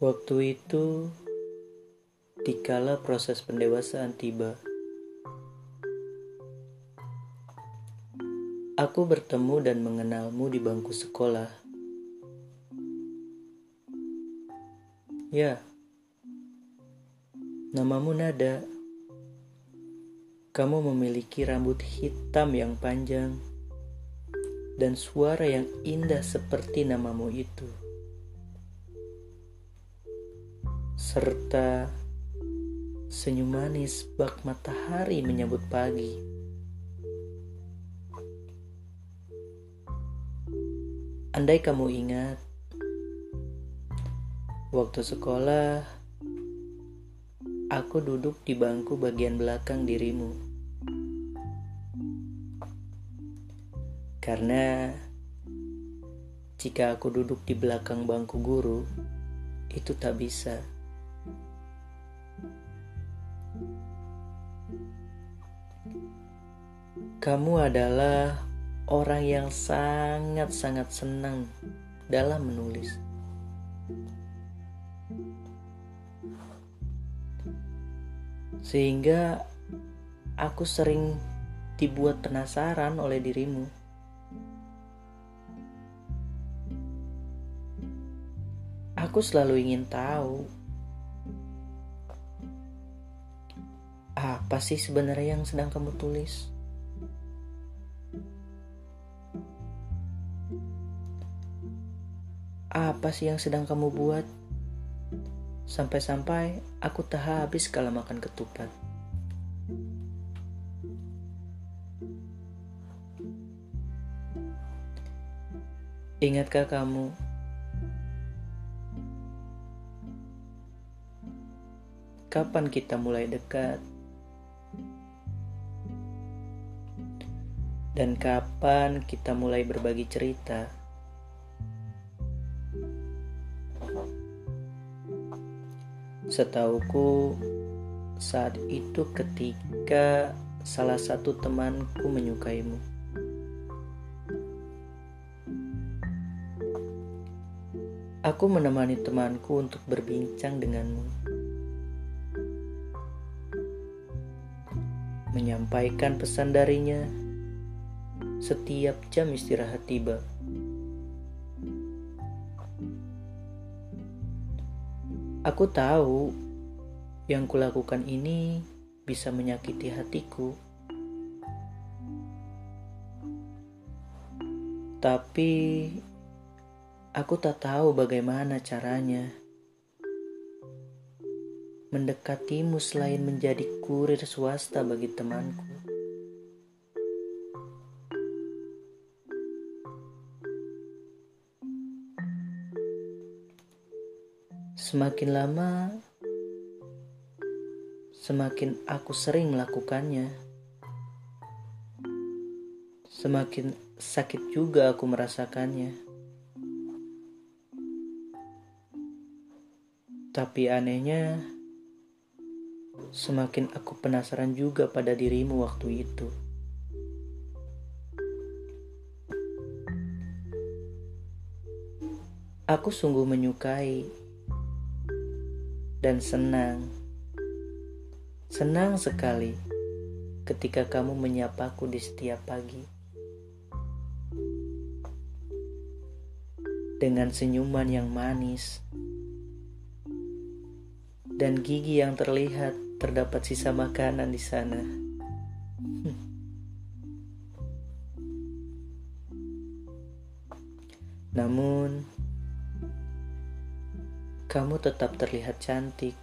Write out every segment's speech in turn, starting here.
Waktu itu, dikala proses pendewasaan tiba, aku bertemu dan mengenalmu di bangku sekolah. Ya, namamu Nada. Kamu memiliki rambut hitam yang panjang dan suara yang indah seperti namamu itu. Serta senyum manis bak matahari menyambut pagi. Andai kamu ingat, waktu sekolah, aku duduk di bangku bagian belakang dirimu. Karena jika aku duduk di belakang bangku guru, itu tak bisa. Kamu adalah orang yang sangat-sangat senang dalam menulis. Sehingga aku sering dibuat penasaran oleh dirimu. Aku selalu ingin tahu apa sih sebenarnya yang sedang kamu tulis. Apa sih yang sedang kamu buat? Sampai-sampai aku tak habis kalau makan ketupat. Ingatkah kamu? Kapan kita mulai dekat? Dan kapan kita mulai berbagi cerita? Setauku, saat itu ketika salah satu temanku menyukaimu. Aku menemani temanku untuk berbincang denganmu. Menyampaikan pesan darinya setiap jam istirahat tiba. Aku tahu yang kulakukan ini bisa menyakiti hatiku. Tapi aku tak tahu bagaimana caranya mendekatimu selain menjadi kurir swasta bagi temanku. Semakin lama, semakin aku sering melakukannya. Semakin sakit juga aku merasakannya. Tapi anehnya, semakin aku penasaran juga pada dirimu waktu itu. Aku sungguh menyukai dan senang. Senang sekali ketika kamu menyapaku di setiap pagi. Dengan senyuman yang manis dan gigi yang terlihat terdapat sisa makanan di sana. Namun, kamu tetap terlihat cantik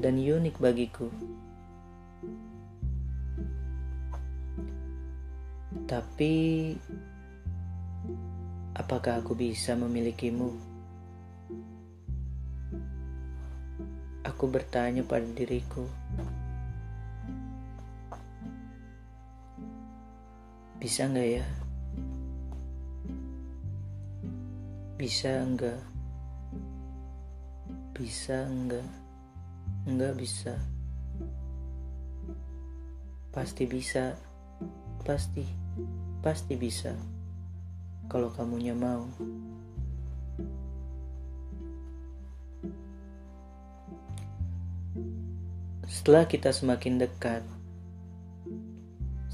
dan unik bagiku. Tapi, apakah aku bisa memilikimu? Aku bertanya pada diriku. Bisa nggak ya? bisa enggak? Bisa enggak? Enggak bisa. Pasti bisa. Pasti. Pasti bisa. Kalau kamunya mau. Setelah kita semakin dekat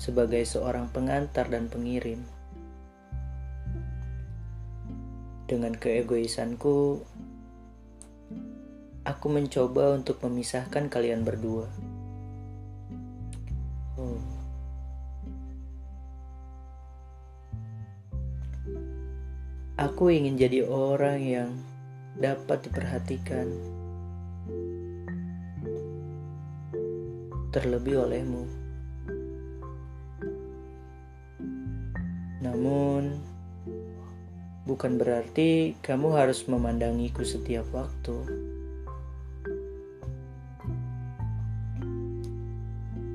sebagai seorang pengantar dan pengirim dengan keegoisanku, aku mencoba untuk memisahkan kalian berdua. Oh. Aku ingin jadi orang yang dapat diperhatikan, terlebih olehmu. Namun, bukan berarti kamu harus memandangiku setiap waktu.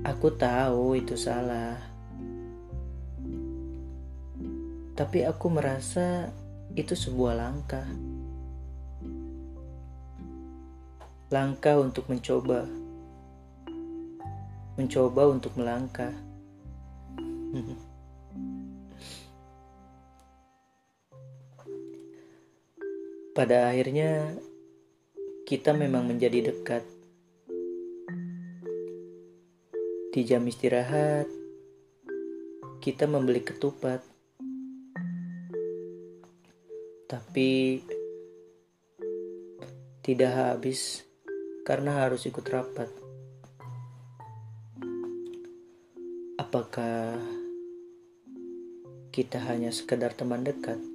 Aku tahu itu salah, tapi aku merasa itu sebuah langkah. Langkah untuk mencoba, mencoba untuk melangkah. Pada akhirnya, kita memang menjadi dekat. Di jam istirahat, kita membeli ketupat tapi tidak habis karena harus ikut rapat. Apakah kita hanya sekedar teman dekat?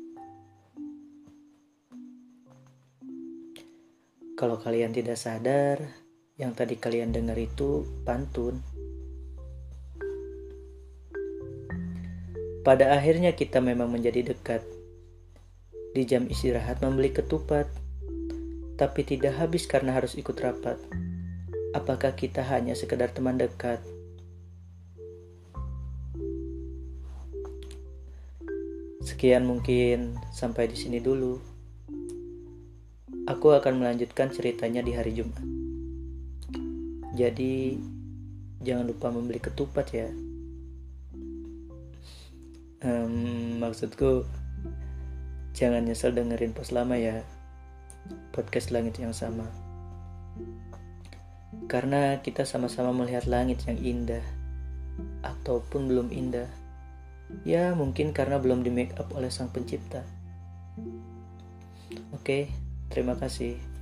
Kalau kalian tidak sadar, yang tadi kalian dengar itu pantun. Pada akhirnya kita memang menjadi dekat di jam istirahat membeli ketupat, tapi tidak habis karena harus ikut rapat. Apakah kita hanya sekedar teman dekat? Sekian mungkin sampai di sini dulu. Aku akan melanjutkan ceritanya di hari Jumat. Jadi jangan lupa membeli ketupat ya. Um, maksudku Jangan nyesel dengerin pos lama ya. Podcast Langit yang sama. Karena kita sama-sama melihat langit yang indah ataupun belum indah. Ya, mungkin karena belum di make up oleh sang pencipta. Oke, terima kasih.